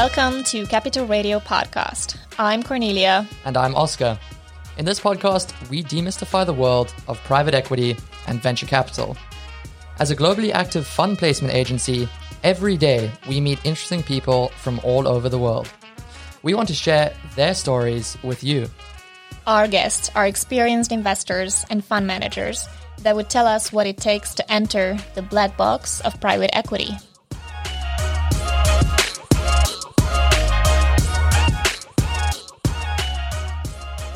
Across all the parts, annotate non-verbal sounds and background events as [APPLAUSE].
Welcome to Capital Radio Podcast. I'm Cornelia. And I'm Oscar. In this podcast, we demystify the world of private equity and venture capital. As a globally active fund placement agency, every day we meet interesting people from all over the world. We want to share their stories with you. Our guests are experienced investors and fund managers that would tell us what it takes to enter the black box of private equity.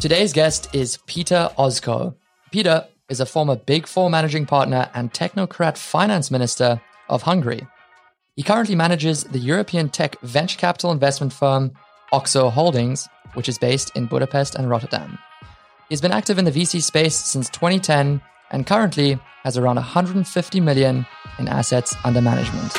Today's guest is Peter Oszkó. Peter is a former Big Four managing partner and technocrat finance minister of Hungary. He currently manages the European tech venture capital investment firm Oxo Holdings, which is based in Budapest and Rotterdam. He's been active in the VC space since 2010 and currently has around 150 million in assets under management.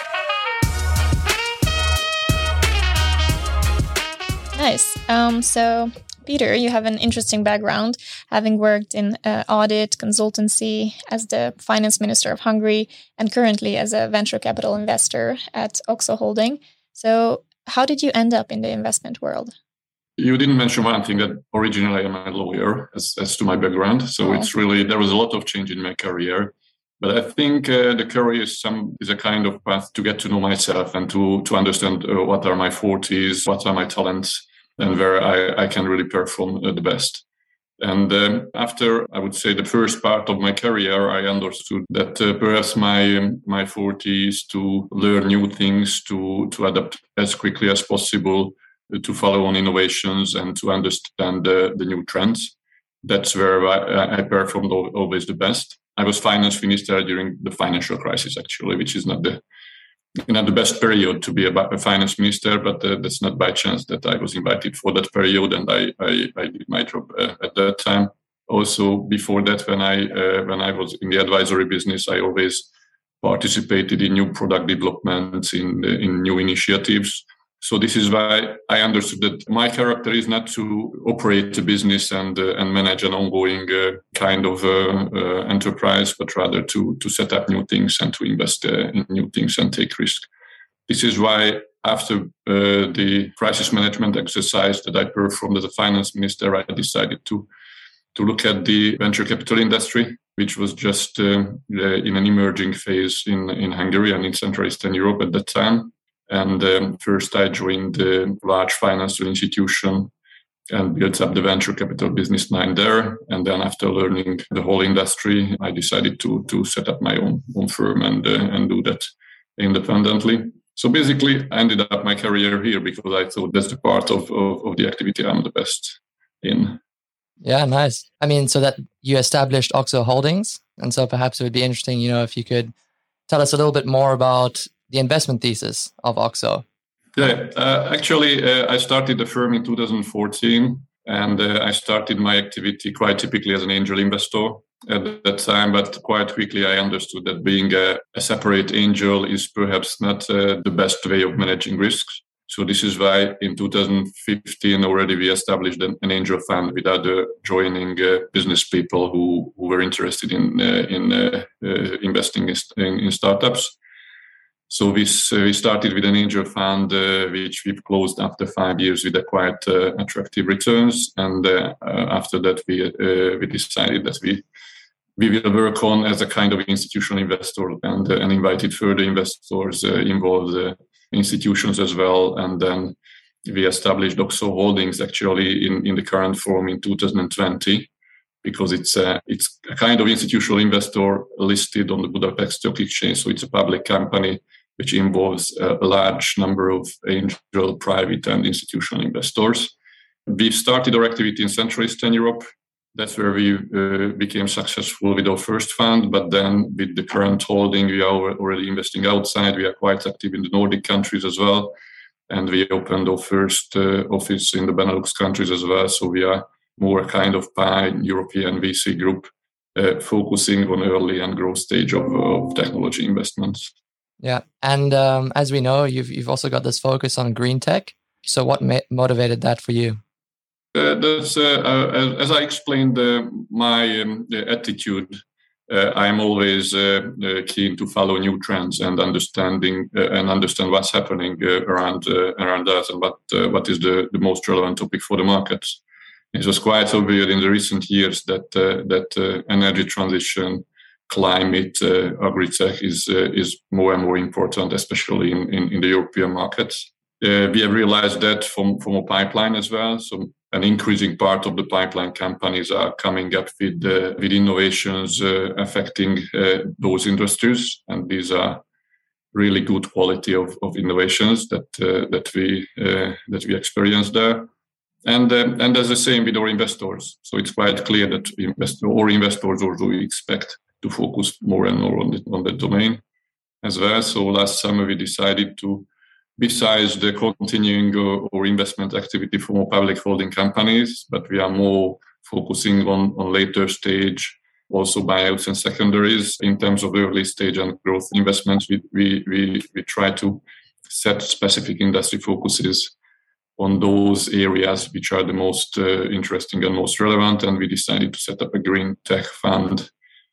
Nice. Um, so Peter, you have an interesting background, having worked in uh, audit, consultancy as the finance minister of Hungary, and currently as a venture capital investor at Oxo Holding. So, how did you end up in the investment world? You didn't mention one thing that originally I'm a lawyer as, as to my background. So oh. it's really, there was a lot of change in my career. But I think uh, the career is some is a kind of path to get to know myself and to to understand uh, what are my forties, what are my talents, and where I, I can really perform uh, the best. And um, after I would say the first part of my career, I understood that uh, perhaps my um, my 40s to learn new things, to to adapt as quickly as possible, uh, to follow on innovations, and to understand uh, the new trends. That's where I, I performed always the best. I was finance minister during the financial crisis, actually, which is not the not the best period to be a, finance minister, but uh, that's not by chance that I was invited for that period, and I I, I did my job uh, at that time. Also, before that, when I uh, when I was in the advisory business, I always participated in new product developments, in in new initiatives. So this is why I understood that my character is not to operate a business and uh, and manage an ongoing uh, kind of uh, uh enterprise, but rather to to set up new things and to invest uh, in new things and take risk. This is why after uh, the crisis management exercise that I performed as a finance minister, I decided to to look at the venture capital industry, which was just in an emerging phase in in Hungary and in Central Eastern Europe at that time and um, first, I joined a large financial institution and built up the venture capital business line there. And then, after learning the whole industry, I decided to to set up my own own firm and uh, and do that independently. So basically, I ended up my career here because I thought that's the part of, of, of the activity I'm the best in. Yeah, nice. I mean, so that you established Oxo Holdings, and so perhaps it would be interesting, you know, if you could tell us a little bit more about the investment thesis of Oxo? Yeah, uh, actually, uh, I started the firm in 2014, and uh, I started my activity quite typically as an angel investor at that time. But quite quickly, I understood that being a, a separate angel is perhaps not uh, the best way of managing risks. So this is why in 2015 already we established an, an angel fund with other joining uh, business people who, who were interested in uh, in investing in, in startups. So we, uh, we started with an angel fund, uh, which we've closed after five years with a quite uh, attractive returns. And uh, uh, after that, we uh, we decided that we we will work on as a kind of institutional investor and and invited further investors, involved institutions as well, and then we established Oxo Holdings actually in in the current form in 2020 because it's a, it's a kind of institutional investor listed on the Budapest Stock Exchange. So it's a public company which involves a large number of angel, private, and institutional investors. We've started our activity in Central Eastern Europe. That's where we uh, became successful with our first fund. But then, with the current holding, we are already investing outside. We are quite active in the Nordic countries as well. And we opened our first uh, office in the Benelux countries as well. So we are more a kind of pan European VC group uh, focusing on early and growth stage of, of technology investments. Yeah, and um, as we know, you've you've also got this focus on green tech. So, what ma- motivated that for you? Uh, that's uh, uh, as I explained uh, my um, attitude uh, I'm always uh, uh, keen to follow new trends and understanding uh, and understand what's happening uh, around uh, around us and what what is the, the most relevant topic for the markets. It was quite obvious in the recent years that that energy transition, climate, agri-tech is is more and more important, especially in, in, in the European markets. we have realized that from, from a pipeline as well. So an increasing part of the pipeline companies are coming up with uh, with innovations uh, affecting uh, those industries, and these are really good quality of, of innovations that uh, that we uh, that we experience there. And uh, and as the same with our investors, so it's quite clear that investor or investors also expect to focus more and more on the on the domain as well. So last summer we decided to besides the continuing uh, or investment activity for more public holding companies, but we are more focusing on, on later stage also buyouts and secondaries in terms of early stage and growth investments. We, we, we, we try to set specific industry focuses on those areas which are the most uh, interesting and most relevant. And we decided to set up a green tech fund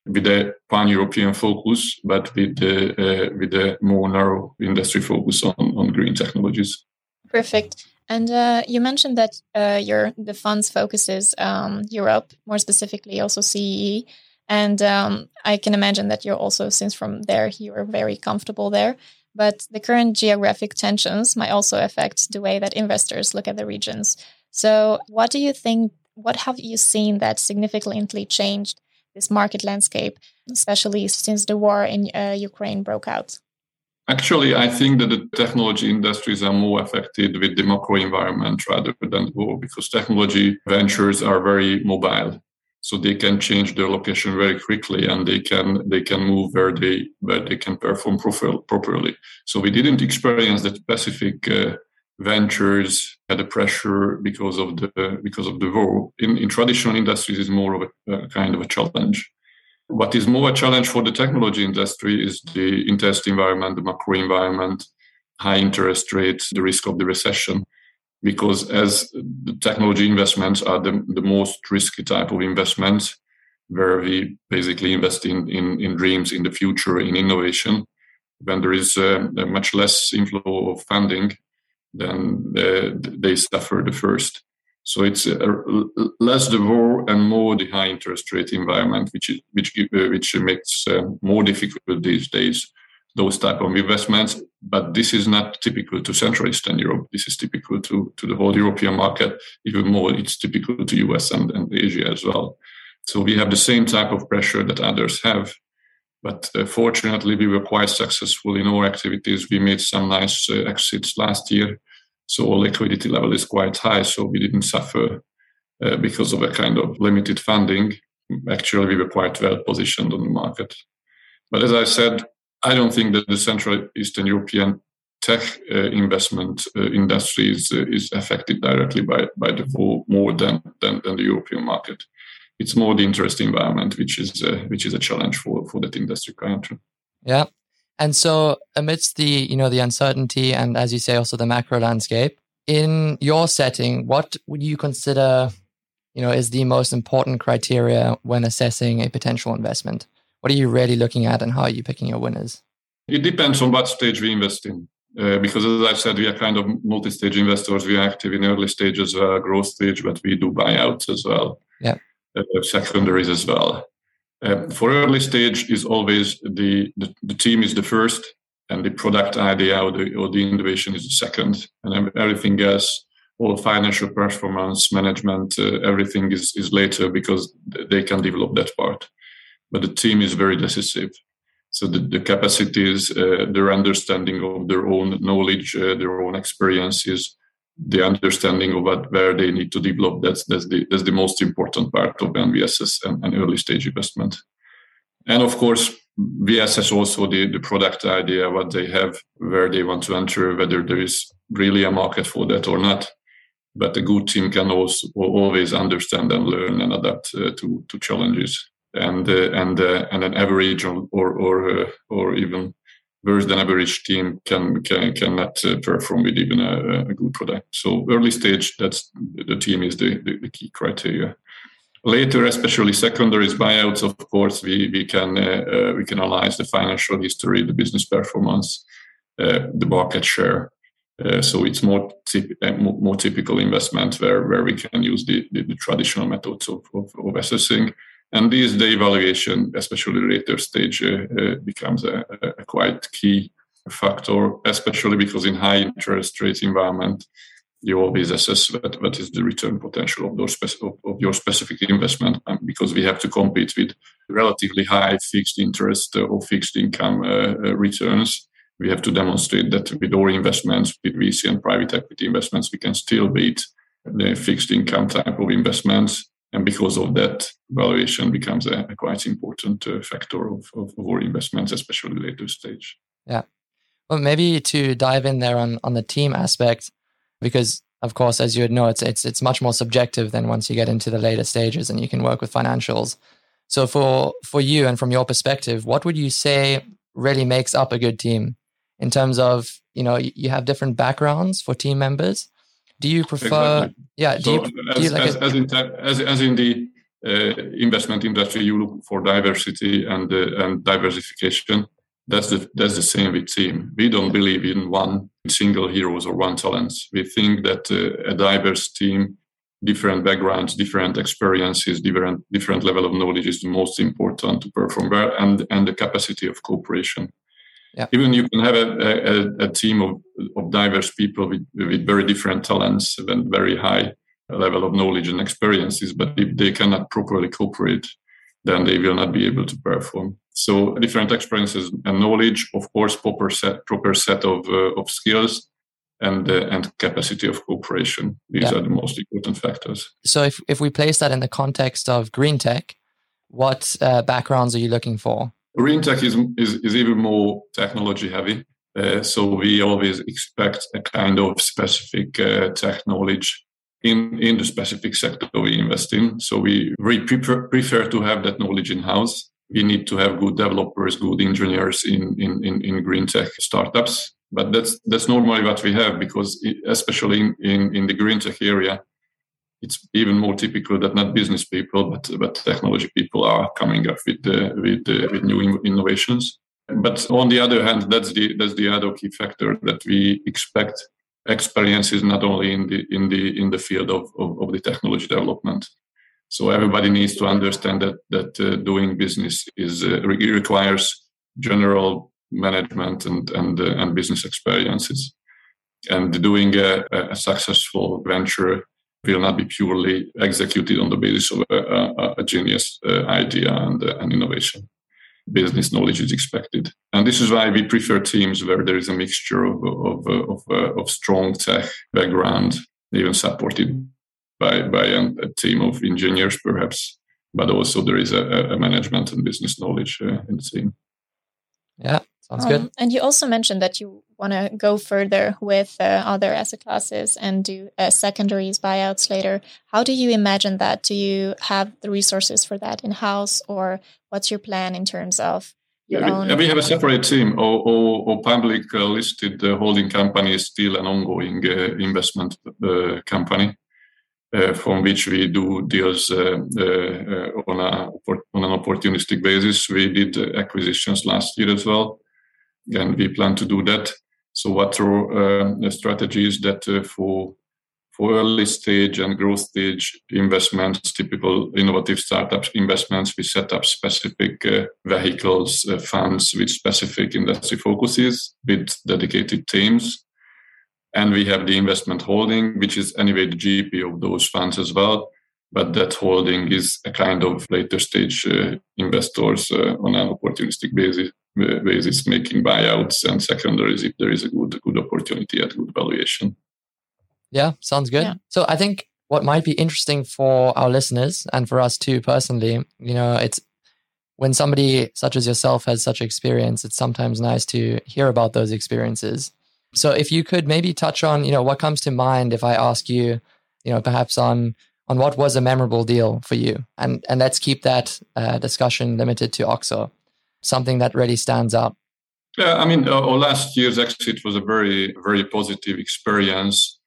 with a pan-European focus, but with the uh, with a more narrow industry focus on, on green technologies. Perfect. And uh, you mentioned that uh, your the fund's focuses um, Europe, more specifically also CEE. And um, I can imagine that you're also, since from there you are very comfortable there. But the current geographic tensions might also affect the way that investors look at the regions. So, what do you think? What have you seen that significantly changed this market landscape, especially since the war in uh, Ukraine broke out? Actually, I think that the technology industries are more affected with the macro environment rather than the war because technology ventures are very mobile. So they can change their location very quickly and they can they can move where they where they can perform properly. So we didn't experience that specific uh, ventures had a pressure because of the because of the war. In, in traditional industries, is more of a, a, kind of a challenge. What is more a challenge for the technology industry is the interest environment, the macro environment, high interest rates, the risk of the recession. Because as the technology investments are the, the most risky type of investments, where we basically invest in, in, in dreams in the future, in innovation, when there is uh, much less inflow of funding, then they, suffer the first. So it's uh, less the war and more the high interest rate environment, which is, which uh, which makes uh, more difficult these days those type of investments. But this is not typical to Central Eastern Europe. This is typical to, to the whole European market. Even more, it's typical to US and, and Asia as well. So we have the same type of pressure that others have but uh, fortunately, we were quite successful in our activities. We made some nice uh, exits last year. So our liquidity level is quite high. So we didn't suffer uh, because of a kind of limited funding. Actually, we were quite well positioned on the market. But as I said, I don't think that the Central Eastern European tech uh, investment uh, industry is, uh, is affected directly by, by the war more than, than, than the European market it's more the interest environment which is uh, which is a challenge for for that industry currently. Yeah, and so amidst the you know the uncertainty and as you say also the macro landscape in your setting, what would you consider you know is the most important criteria when assessing a potential investment? What are you really looking at, and how are you picking your winners? It depends on what stage we invest in. Uh, because as I said, we are kind of multi-stage investors. We are active in early stages, uh, growth stage, but we do buyouts as well. Yeah secondaries as well. Uh, for early stage is always the, the, the team is the first and the product idea or the, or the innovation is the second. And everything else all financial performance management uh, everything is, is later because they can develop that part. But the team is very decisive. So the, the capacities uh, their understanding of their own knowledge uh, their own experiences the understanding of what, where they need to develop. That's that's the that's the most important part of when we assess an, an early stage investment. And of course, assess also the, the product idea, what they have, where they want to enter, whether there is really a market for that or not. But a good team can also always understand and learn and adapt uh, to to challenges. And uh, and uh, and an average or or or, uh, or even worse than average team can, can cannot uh, perform with even a, a, good product. So early stage, that's the team is the, the, the key criteria. Later, especially secondaries buyouts, of course, we, we can uh, uh, we can analyze the financial history, the business performance, uh, the market share. Uh, so it's more, more typical investment where, where we can use the, the, the traditional methods of, of, of, assessing. And these the evaluation, especially later stage, uh, becomes a, a quite key factor, especially because in high interest rate environment, you always assess what, is the return potential of those spec- of your specific investment um, because we have to compete with relatively high fixed interest uh, or fixed income uh, uh, returns. We have to demonstrate that with our investments, with VC and private equity investments, we can still beat the fixed income type of investments. And because of that, valuation becomes a, a quite important uh, factor of, of, of our investments, especially later stage. Yeah. Well, maybe to dive in there on, on the team aspect, because of course, as you would know, it's it's it's much more subjective than once you get into the later stages and you can work with financials. So for for you and from your perspective, what would you say really makes up a good team in terms of you know you have different backgrounds for team members? Do you prefer? Exactly. Yeah. Do, so you, as, do you like as, a, as, in as, as in the uh, investment industry, you look for diversity and uh, and diversification that's the that's the same with team. We don't believe in one single heroes or one talents. We think that uh, a diverse team, different backgrounds, different experiences, different different level of knowledge is the most important to perform well, and and the capacity of cooperation. Yeah. Even you can have a, a, a team of, of diverse people with, with very different talents and very high level of knowledge and experiences, but if they cannot properly cooperate, then they will not be able to perform. So different experiences and knowledge, of course, proper set, proper set of, uh, of skills and uh, and capacity of cooperation. These yeah. are the most important factors. So if, if we place that in the context of green tech, what uh, backgrounds are you looking for? Green tech is, is, is even more technology heavy. Uh, so we always expect a kind of specific uh, tech knowledge in, in the specific sector we invest in. So we really prefer, prefer to have that knowledge in house we need to have good developers, good engineers in, in, in, in green tech startups. But that's that's normally what we have because especially in, in, in the green tech area, it's even more typical that not business people but but technology people are coming up with uh, with uh, with new innovations. But on the other hand, that's the that's the other key factor that we expect experiences not only in the in the in the field of, of, of the technology development so everybody needs to understand that that uh, doing business is uh, requires general management and and uh, and business experiences. And doing a, a, successful venture will not be purely executed on the basis of a, a, a genius uh, idea and, uh, innovation. Business knowledge is expected, and this is why we prefer teams where there is a mixture of of, of, of strong tech background, even supported by by a, team of engineers, perhaps, but also there is a, a management and business knowledge uh, in the team. Yeah, sounds um, good. And you also mentioned that you want to go further with uh, other asset classes and do uh, secondaries buyouts later. How do you imagine that? Do you have the resources for that in house, or what's your plan in terms of yeah, we, we, have a separate team. Or, or, or public uh, listed uh, holding company is still an ongoing uh, investment uh, company. Uh, from which we do deals uh, uh, on, a, on an opportunistic basis. We did acquisitions last year as well, and we plan to do that. So, what our strategy is that for for early stage and growth stage investments, typical innovative startups investments, we set up specific uh, vehicles, uh, funds with specific industry focuses with dedicated teams and we have the investment holding, which is anyway the GP of those funds as well. But that holding is a kind of later stage uh, investors uh, on an opportunistic basis, uh, basis, making buyouts and secondaries if there is a good good opportunity at good valuation. Yeah, sounds good. Yeah. So I think what might be interesting for our listeners and for us too personally, you know, it's when somebody such as yourself has such experience, it's sometimes nice to hear about those experiences so if you could maybe touch on, you know, what comes to mind if I ask you, you know, perhaps on on what was a memorable deal for you, and and let's keep that uh, discussion limited to Oxo, something that really stands out. Yeah, I mean, uh, last year's exit was a very very positive experience,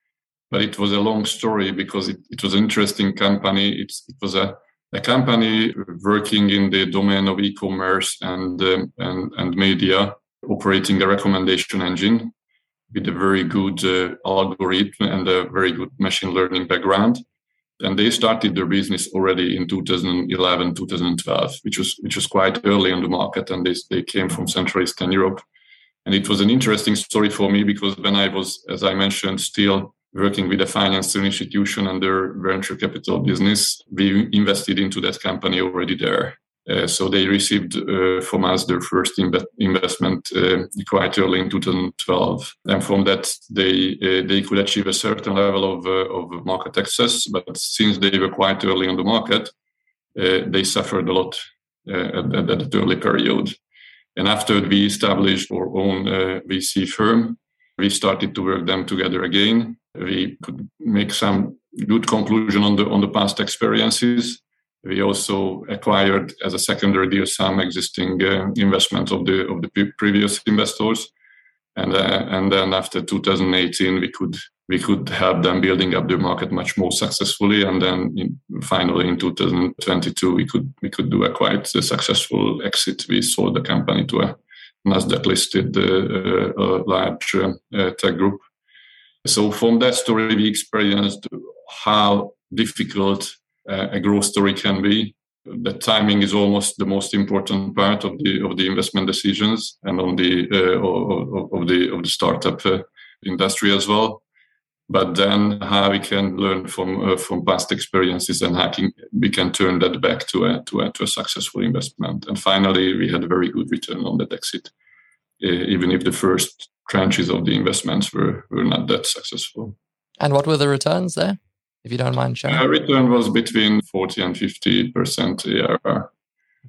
but it was a long story because it, it was an interesting company. It's, it was a a company working in the domain of e-commerce and um, and and media, operating a recommendation engine with a very good uh, algorithm and a very good machine learning background. And they started their business already in 2011, 2012, which was which was quite early on the market, and they they came from Central Eastern Europe. And it was an interesting story for me because when I was, as I mentioned, still working with a financial institution and their venture capital business, we invested into that company already there. Uh, so they received uh, from us their first investment uh, quite early in 2012, and from that they uh, they could achieve a certain level of uh, of market access. But since they were quite early on the market, uh, they suffered a lot at, at, that early period. And after we established our own VC firm, we started to work them together again we could make some good conclusion on the on the past experiences. We also acquired as a secondary deal some existing uh, investment of the of the previous investors, and uh, and then after 2018 we could we could help them building up the market much more successfully, and then in, finally in 2022 we could we could do a quite a successful exit. We sold the company to a Nasdaq listed uh, uh large uh, tech group. So from that story, we experienced how difficult uh, a growth story can be. The timing is almost the most important part of the of the investment decisions and on the uh, of, of, the of the startup uh, industry as well. But then how we can learn from uh, from past experiences and hacking, we can turn that back to a, to a to a successful investment. And finally, we had a very good return on that exit, even if the first tranches of the investments were, were not that successful. And what were the returns there, if you don't mind sharing? Uh, return was between 40 and 50% ARR.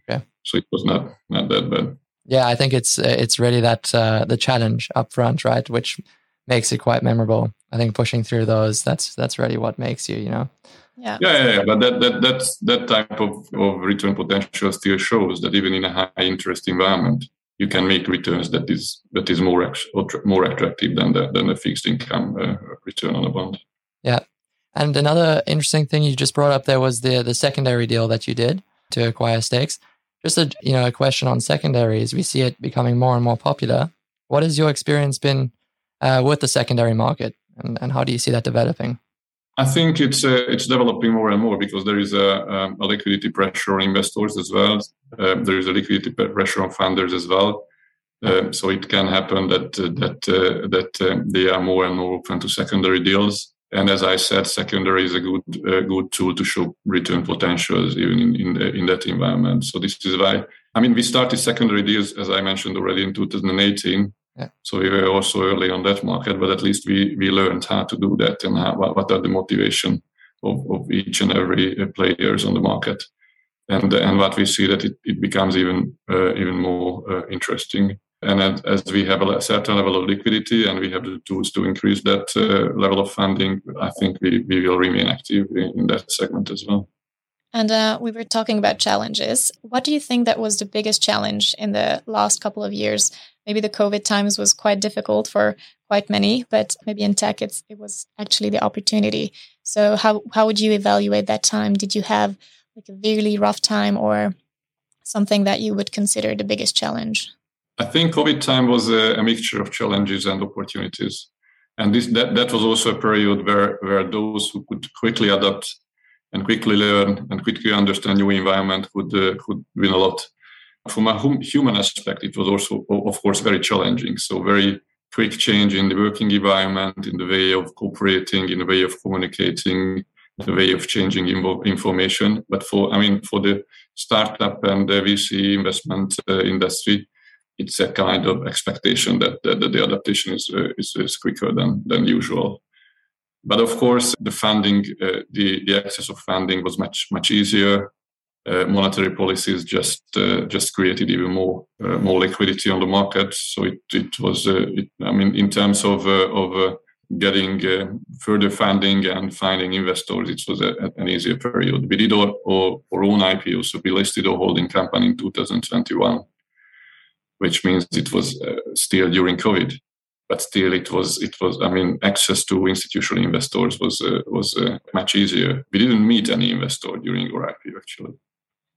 Okay. So it was not, not that bad. Yeah, I think it's it's really that uh, the challenge up front, right, which makes it quite memorable. I think pushing through those that's that's really what makes you, you know. Yeah. Yeah, yeah, yeah. but that that that's that type of, of return potential still shows that even in a high interest environment, you can make returns that is that is more more attractive than the than a fixed income uh, return on a bond. Yeah, and another interesting thing you just brought up there was the the secondary deal that you did to acquire stakes. Just a you know a question on secondaries. We see it becoming more and more popular. What has your experience been uh, with the secondary market, and, and how do you see that developing? I think it's uh, it's developing more and more because there is a, um, a liquidity pressure on investors as well. Uh, there is a liquidity pressure on funders as well. Uh, so it can happen that uh, that uh, that uh, they are more and more open to secondary deals. And as I said, secondary is a good good tool to show return potentials even in in, the, in that environment. So this is why I mean we started secondary deals as I mentioned already in 2018 yeah. So we were also early on that market, but at least we we learned how to do that and how, what are the motivation of, of each and every uh, players on the market, and and what we see that it, it becomes even uh, even more uh, interesting. And as we have a certain level of liquidity and we have the tools to increase that uh, level of funding, I think we, we will remain active in, that segment as well. And uh, we were talking about challenges. What do you think that was the biggest challenge in the last couple of years? Maybe the COVID times was quite difficult for quite many, but maybe in tech it's, it was actually the opportunity. So how how would you evaluate that time? Did you have like a really rough time or something that you would consider the biggest challenge? I think COVID time was a, a mixture of challenges and opportunities. And this that, that was also a period where, where those who could quickly adapt and quickly learn and quickly understand new environment could uh, could win a lot. From a hum- human aspect, it was also, of course, very challenging. So very quick change in the working environment, in the way of cooperating, in the way of communicating, the way of changing information. But for, I mean, for the startup and the VC investment uh, industry, it's a kind of expectation that, that, that the adaptation is, uh, is, is quicker than than usual. But of course, the funding, uh, the, the access of funding was much, much easier. Uh, monetary policies just uh, just created even more uh, more liquidity on the market. So it it was uh, it, I mean in terms of uh, of getting further funding and finding investors, it was a, an easier period. We did our, our, our own IPO, so we listed our holding company in 2021, which means it was still during COVID. but still it was it was i mean access to institutional investors was uh, was uh, much easier we didn't meet any investor during our ipo actually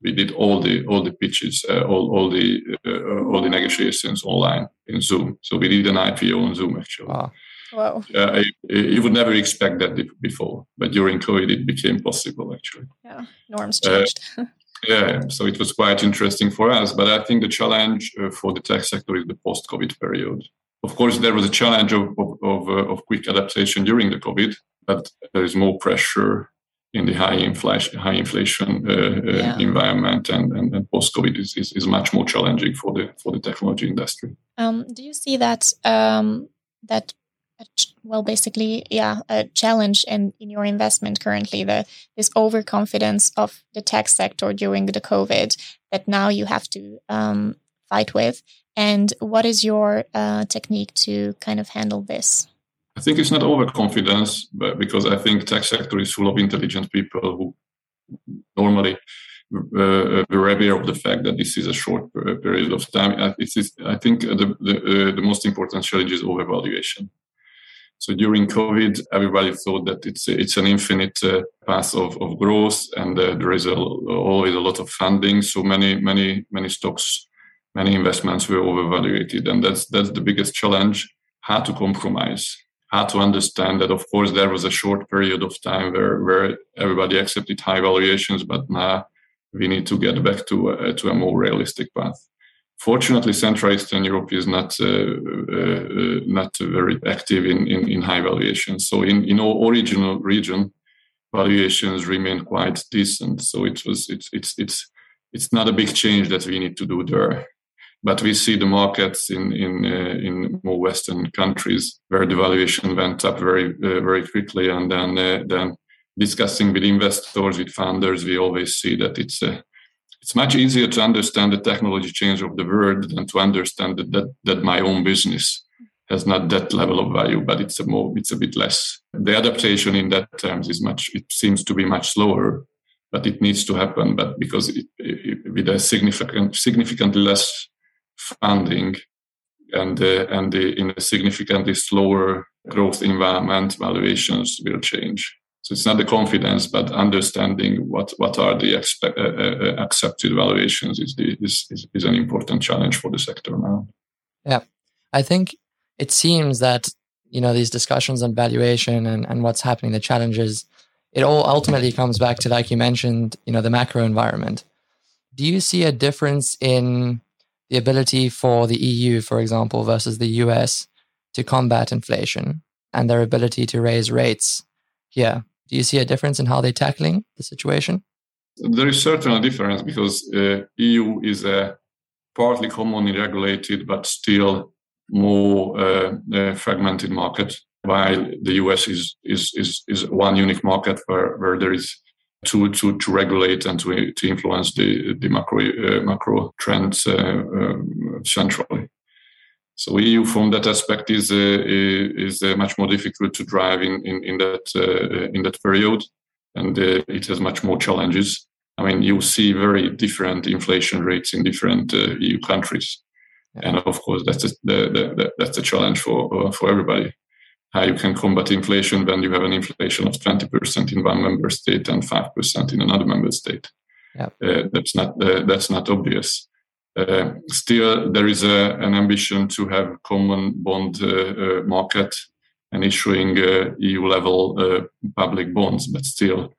we did all the all the pitches uh, all, all the uh, all the negotiations online in zoom so we did an ipo on zoom actually wow. Wow. Uh, you would never expect that before, but during COVID, it became possible actually. Yeah, norms changed. [LAUGHS] yeah, so it was quite interesting for us. But I think the challenge for the tech sector is the post COVID period of course, there was a challenge of, of, of, uh, of quick adaptation during the COVID, but there is more pressure in the high inflation, high inflation uh, uh, yeah. environment, and, and, and post-COVID is, is, is, much more challenging for the for the technology industry. Um, do you see that um, that well, basically, yeah, a challenge in, in your investment currently, the this overconfidence of the tech sector during the COVID that now you have to um, fight with, and what is your uh, technique to kind of handle this? I think it's not overconfidence, but because I think tech sector is full of intelligent people who normally uh, aware of the fact that this is a short period of time. Is, I think the the, uh, the, most important challenge is overvaluation. So during COVID, everybody thought that it's it's an infinite uh, path of, of growth, and uh, there is a, always a lot of funding. So many many many stocks many investments were overvaluated and that's that's the biggest challenge how to compromise how to understand that of course there was a short period of time where where everybody accepted high valuations but now we need to get back to a, to a more realistic path fortunately central eastern europe is not uh, uh, uh, not very active in, in, in high valuations. So in in our original region valuations remain quite decent. So it was it's it's it's it's not a big change that we need to do there. But we see the markets in in uh, in more Western countries where the valuation went up very uh, very quickly, and then uh, then discussing with investors, with founders, we always see that it's uh, it's much easier to understand the technology change of the world than to understand that that, that my own business has not that level of value, but it's a more it's a bit less. The adaptation in that terms is much it seems to be much slower, but it needs to happen. But because it, it, with a significant significantly less funding and uh, and the, in a significantly slower growth environment, valuations will change. So it's not the confidence, but understanding what what are the expe- uh, uh, accepted valuations is, the, is, is is an important challenge for the sector now. Yeah, I think it seems that you know these discussions on valuation and, and what's happening, the challenges, it all ultimately comes back to like you mentioned, you know, the macro environment. Do you see a difference in the ability for the EU, for example, versus the US to combat inflation and their ability to raise rates here. Do you see a difference in how they're tackling the situation? There is certainly a difference because uh, EU is a partly commonly regulated but still more uh, uh, fragmented market, while the US is, is, is, is one unique market where, where there is to, to, to regulate and to, to influence the, the macro, uh, macro trends uh, um, centrally. So EU from that aspect is uh, is uh, much more difficult to drive in in, in that uh, in that period, and uh, it has much more challenges. I mean, you see very different inflation rates in different EU countries, and of course that's a, the, the, that's a challenge for for everybody how you can combat inflation when you have an inflation of 20% in one member state and 5% in another member state. Yep. Uh, that's not uh, that's not obvious. Uh, still, there is a, an ambition to have a common bond uh, uh, market and issuing uh, EU level public bonds, but still,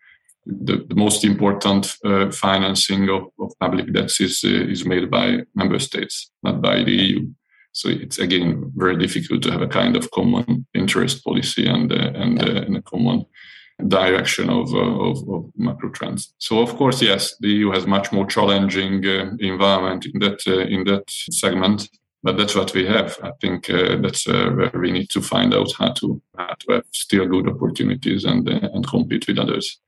the, the most important financing of, of public debts is is made by member states, not by the EU. So it's again very difficult to have a kind of common interest policy and uh, and, uh, and, a common direction of, uh, of, of, macro trends. So of course, yes, the EU has much more challenging uh, environment in that uh, in that segment. But that's what we have. I think uh, that's where we need to find out how to, how to have still good opportunities and and compete with others.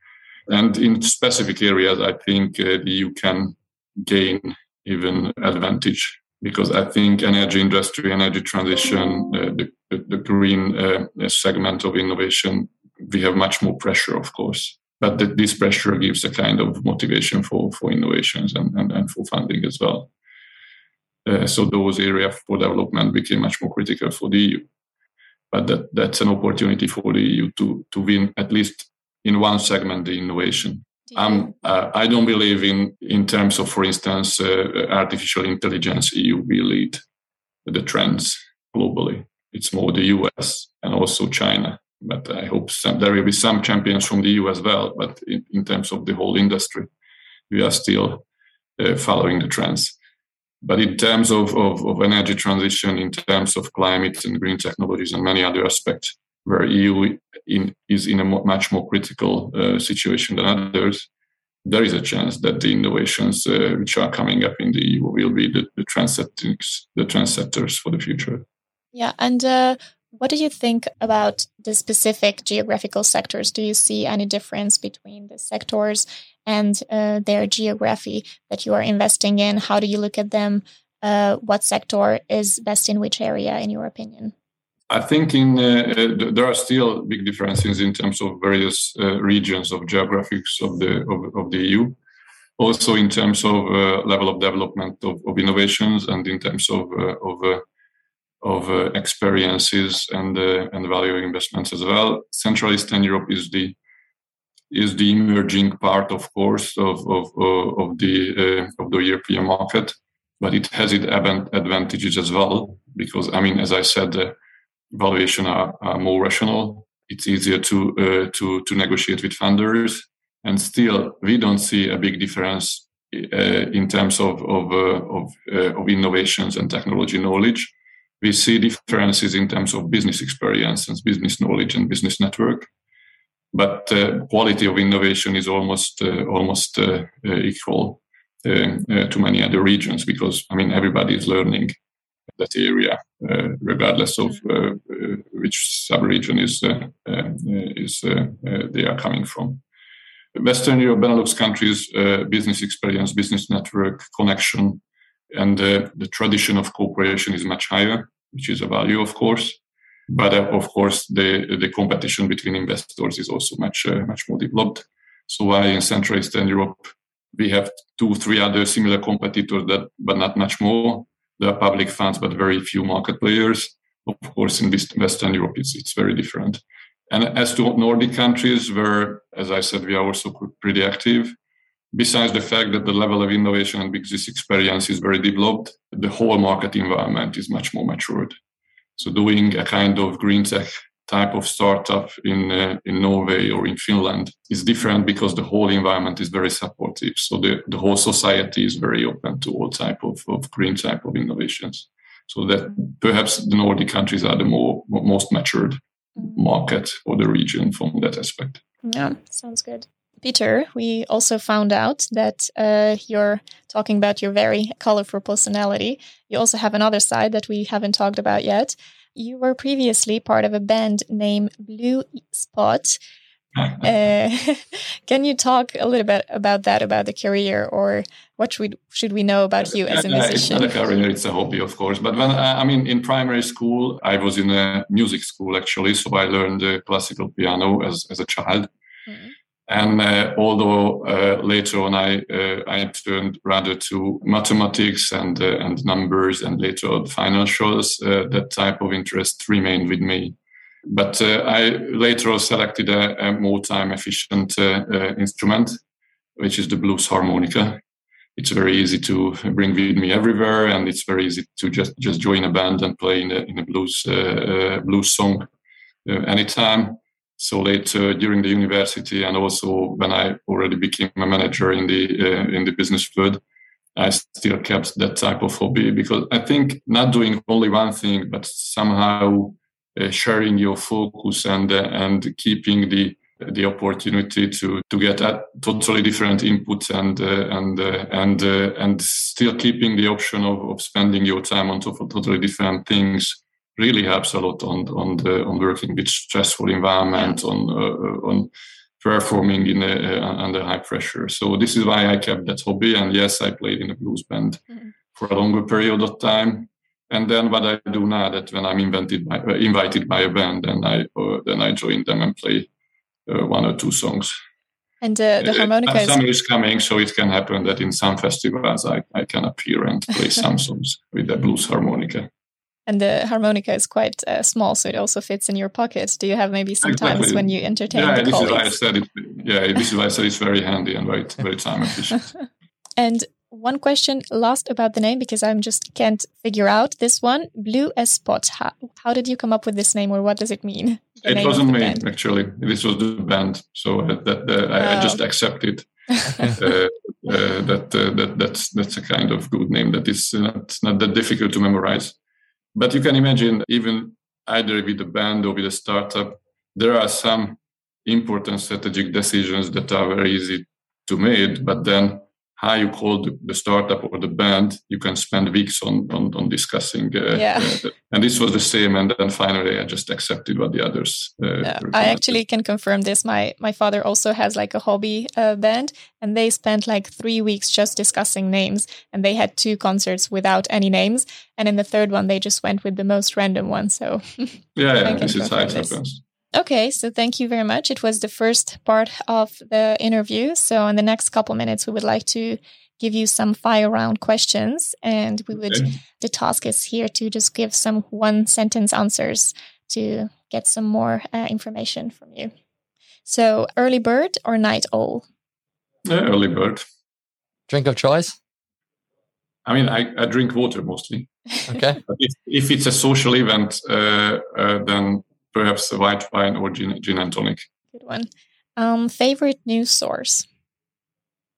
And in specific areas, I think the EU can gain even advantage because I think energy industry, energy transition, uh, the, the, green uh, segment of innovation, we have much more pressure, of course. But the, this pressure gives a kind of motivation for, for innovations and, and, and for funding as well. Uh, so those areas for development became much more critical for the EU. but that, that's an opportunity for the EU to to win at least in one segment the innovation. Um, uh, I don't believe in in terms of, for instance, uh, artificial intelligence. EU will lead the trends globally. It's more the US and also China. But I hope some, there will be some champions from the EU as well. But in, in terms of the whole industry, we are still uh, following the trends. But in terms of, of, of, energy transition, in terms of climate and green technologies and many other aspects, where EU in, is in a much more critical uh, situation than others, there is a chance that the innovations uh, which are coming up in the EU will be the, the the trendsetters for the future. Yeah, and uh, what do you think about the specific geographical sectors? Do you see any difference between the sectors and uh, their geography that you are investing in? How do you look at them? Uh, what sector is best in which area, in your opinion? I think in uh, uh there are still big differences in terms of various uh, regions of geographics of the of, of, the EU. Also, in terms of uh, level of development of, of, innovations and in terms of of of uh, experiences and uh, and value investments as well. Central Eastern Europe is the is the emerging part, of course, of of, uh, of the of the European market, but it has its advantages as well because I mean, as I said, the valuation are, are more rational. It's easier to uh, to to negotiate with funders, and still we don't see a big difference uh, in terms of of uh, of, of innovations and technology knowledge we see differences in terms of business experience and business knowledge and business network but uh, quality of innovation is almost uh, almost uh, uh equal uh, uh, to many other regions because I mean everybody is learning that area regardless of which sub-region is is they are coming from. Western Europe, Benelux countries, business experience, business network, connection, and uh, the tradition of cooperation is much higher, which is a value, of course. But uh, of course, the the competition between investors is also much uh, much more developed. So why in Central Eastern Europe we have two, three other similar competitors that, but not much more. There are public funds, but very few market players. Of course, in Western Europe, it's it's very different. And as to Nordic countries, where, as I said, we are also pretty active, besides the fact that the level of innovation and business experience is very developed, the whole market environment is much more matured. So doing a kind of green tech type of startup in uh, in Norway or in Finland is different because the whole environment is very supportive. So the, the whole society is very open to all type of, of green type of innovations. So that perhaps the Nordic countries are the more most matured market or the region from that aspect. Yeah, sounds good. Peter, we also found out that uh, you're talking about your very colorful personality. You also have another side that we haven't talked about yet. You were previously part of a band named Blue Spot. [LAUGHS] Uh, [LAUGHS] can you talk a little bit about that, about the career, or what should we, should we know about you as a musician? It's not a career; it's a hobby, of course. But when I mean, in primary school, I was in a music school actually, so I learned uh, classical piano as as a child. Mm -hmm. And uh, although uh, later on I uh, I turned rather to mathematics and uh, and numbers and later on financials, uh, that type of interest remained with me. But uh, I later on selected a, a more time efficient instrument, which is the blues harmonica. It's very easy to bring with me everywhere, and it's very easy to just just join a band and play in a, in a blues blues song anytime so later during the university and also when I already became a manager in the uh, in the business world, I still kept that type of hobby because I think not doing only one thing, but somehow uh, sharing your focus and uh, and keeping the the opportunity to to get at totally different inputs and uh, and uh, and uh, and still keeping the option of, of spending your time on totally different things really helps a lot on on the on working with stressful environment on uh, on performing in a, uh, under high pressure. So this is why I kept that hobby. And yes, I played in a blues band mm-hmm. for a longer period of time. And then what I do now that when I'm invented by, uh, invited by a band, then I uh, then I join them and play uh, one or two songs. And uh, the harmonica summer is coming, so it can happen that in some festivals I, I can appear and play [LAUGHS] some songs with the blues harmonica. And the harmonica is quite uh, small, so it also fits in your pocket. Do you have maybe sometimes exactly. when you entertain yeah, the this colleagues? is why I said it. Yeah, this is why I said it's very handy and very very time efficient. [LAUGHS] and one question last about the name because I'm just can't figure out this one. Blue as Spot. How, how did you come up with this name, or what does it mean? It wasn't me band? actually. This was the band, so uh, that, uh, I, I, just accepted [LAUGHS] uh, uh, that uh, that that's that's a kind of good name that is not not that difficult to memorize. But you can imagine, even either with the band or with a startup, there are some important strategic decisions that are very easy to make, but then how you call the, the, startup or the band, you can spend weeks on on, on discussing. Uh, yeah. Uh, and this was the same, and then finally, I just accepted what the others. Uh. I actually can confirm this. My my father also has like a hobby uh, band, and they spent like three weeks just discussing names, and they had two concerts without any names, and in the third one, they just went with the most random one. So yeah, yeah, [LAUGHS] this is how it happens. Okay, so thank you very much. It was the first part of the interview. So, in the next couple minutes, we would like to give you some fire round questions, and we would okay. the task is here to just give some one sentence answers to get some more uh, information from you. So, early bird or night owl? Yeah, early bird. Drink of choice? I mean, I, I drink water mostly. Okay. [LAUGHS] if, if it's a social event, uh, uh, then perhaps a white wine or gin, gin and tonic. Good one. Um, favorite news source?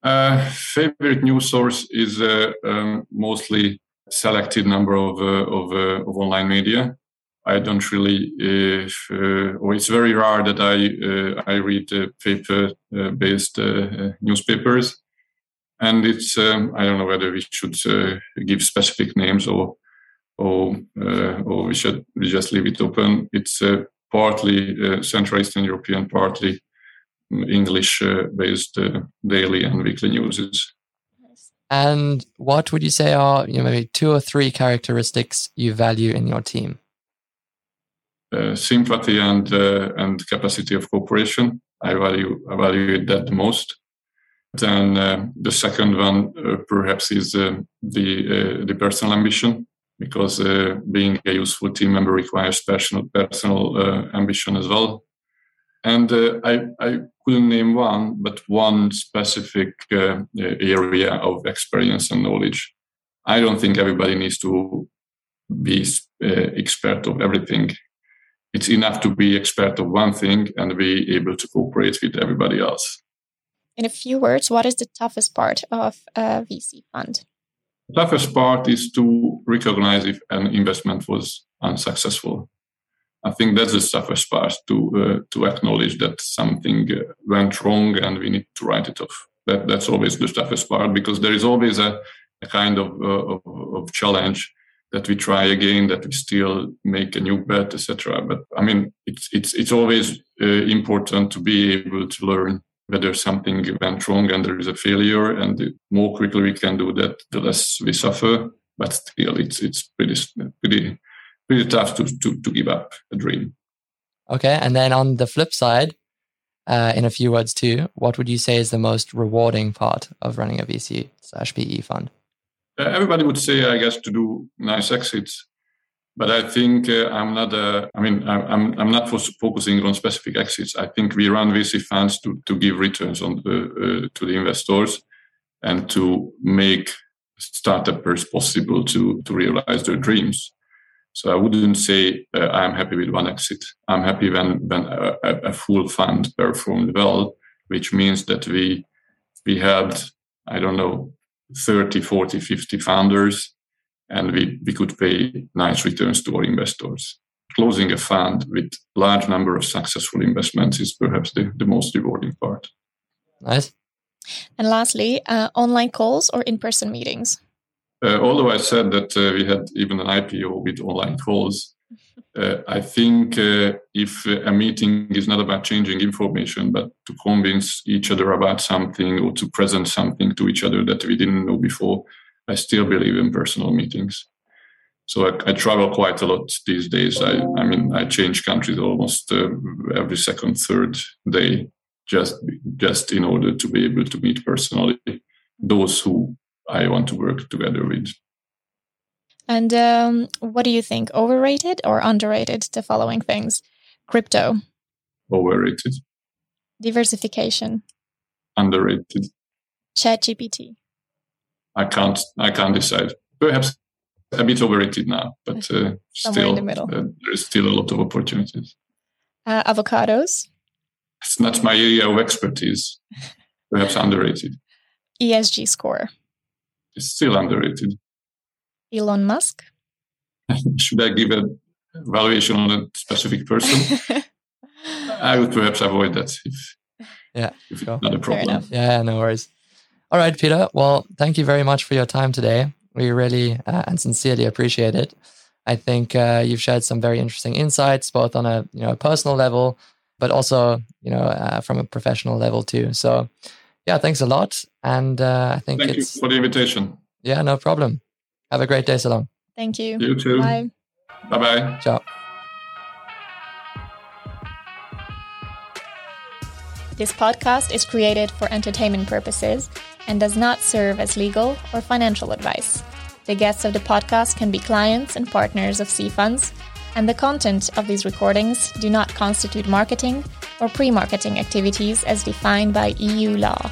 Uh, favorite news source is uh, um, mostly selected number of uh, of, uh, of, online media. I don't really, uh, or it's very rare that I uh, I read paper based newspapers, and it's um, I don't know whether we should give specific names or or uh, or we should we just leave it open. It's uh, partly uh, Central Eastern European, partly English-based daily and weekly news. And what would you say are you know, maybe two or three characteristics you value in your team? Uh, sympathy and uh, and capacity of cooperation. I value I value that the most. Then uh, the second one perhaps is the the personal ambition because uh, being a useful team member requires personal personal uh, ambition as well. And uh, I, I couldn't name one, but one specific uh, area of experience and knowledge. I don't think everybody needs to be uh, expert of everything. It's enough to be expert of one thing and be able to cooperate with everybody else. In a few words, what is the toughest part of a VC fund? Toughest part is to recognize if an investment was unsuccessful. I think that's the toughest part to uh, to acknowledge that something uh, went wrong and we need to write it off. That that's always the toughest part because there is always a, a kind of, uh, of, of challenge that we try again, that we still make a new bet, etc. But I mean, it's it's it's always uh, important to be able to learn whether something went wrong and there is a failure. And the more quickly we can do that, the less we suffer. But still, it's it's pretty pretty pretty tough to to, to give up a dream. Okay, and then on the flip side, uh, in a few words too, what would you say is the most rewarding part of running a VC slash PE fund? Uh, everybody would say, I guess, to do nice exits but I think uh, I'm not. Uh, I mean, I'm I'm not for focusing on specific exits. I think we run VC funds to to give returns on the, uh, to the investors and to make startups possible to to realize their dreams. So I wouldn't say uh, I'm happy with one exit. I'm happy when when a, a, full fund performed well, which means that we we had I don't know 30, 40, 50 founders and we, we could pay nice returns to our investors. Closing a fund with large number of successful investments is perhaps the, the most rewarding part. Nice. And lastly, uh, online calls or in-person meetings? Uh, although I said that uh, we had even an IPO with online calls, [LAUGHS] uh, I think uh, if a meeting is not about changing information, but to convince each other about something or to present something to each other that we didn't know before, I still believe in personal meetings. So I, I travel quite a lot these days. I, I mean, I change countries almost uh, every second, third day, just just in order to be able to meet personally those who I want to work together with. And um, what do you think? Overrated or underrated? The following things: crypto, Overrated. diversification, Underrated. ChatGPT. I can't. I can't decide. Perhaps a bit overrated now, but uh, still, the uh, there is still a lot of opportunities. Uh, avocados, It's not my area of expertise. Perhaps underrated. ESG score, It's still underrated. Elon Musk. [LAUGHS] Should I give a valuation on a specific person? [LAUGHS] I would perhaps avoid that if, Yeah, if sure. it's not a problem. Yeah, no worries. All right, Peter. Well, thank you very much for your time today. We really uh, and sincerely appreciate it. I think uh, you've shared some very interesting insights, both on a you know personal level, but also you know uh, from a professional level too. So, yeah, thanks a lot. And uh, I think Thank you it's for the invitation. yeah, no problem. Have a great day, Salom. Thank you. You too. Bye. Bye bye. Ciao. This podcast is created for entertainment purposes and does not serve as legal or financial advice. The guests of the podcast can be clients and partners of C funds, and the content of these recordings do not constitute marketing or pre marketing activities as defined by EU law.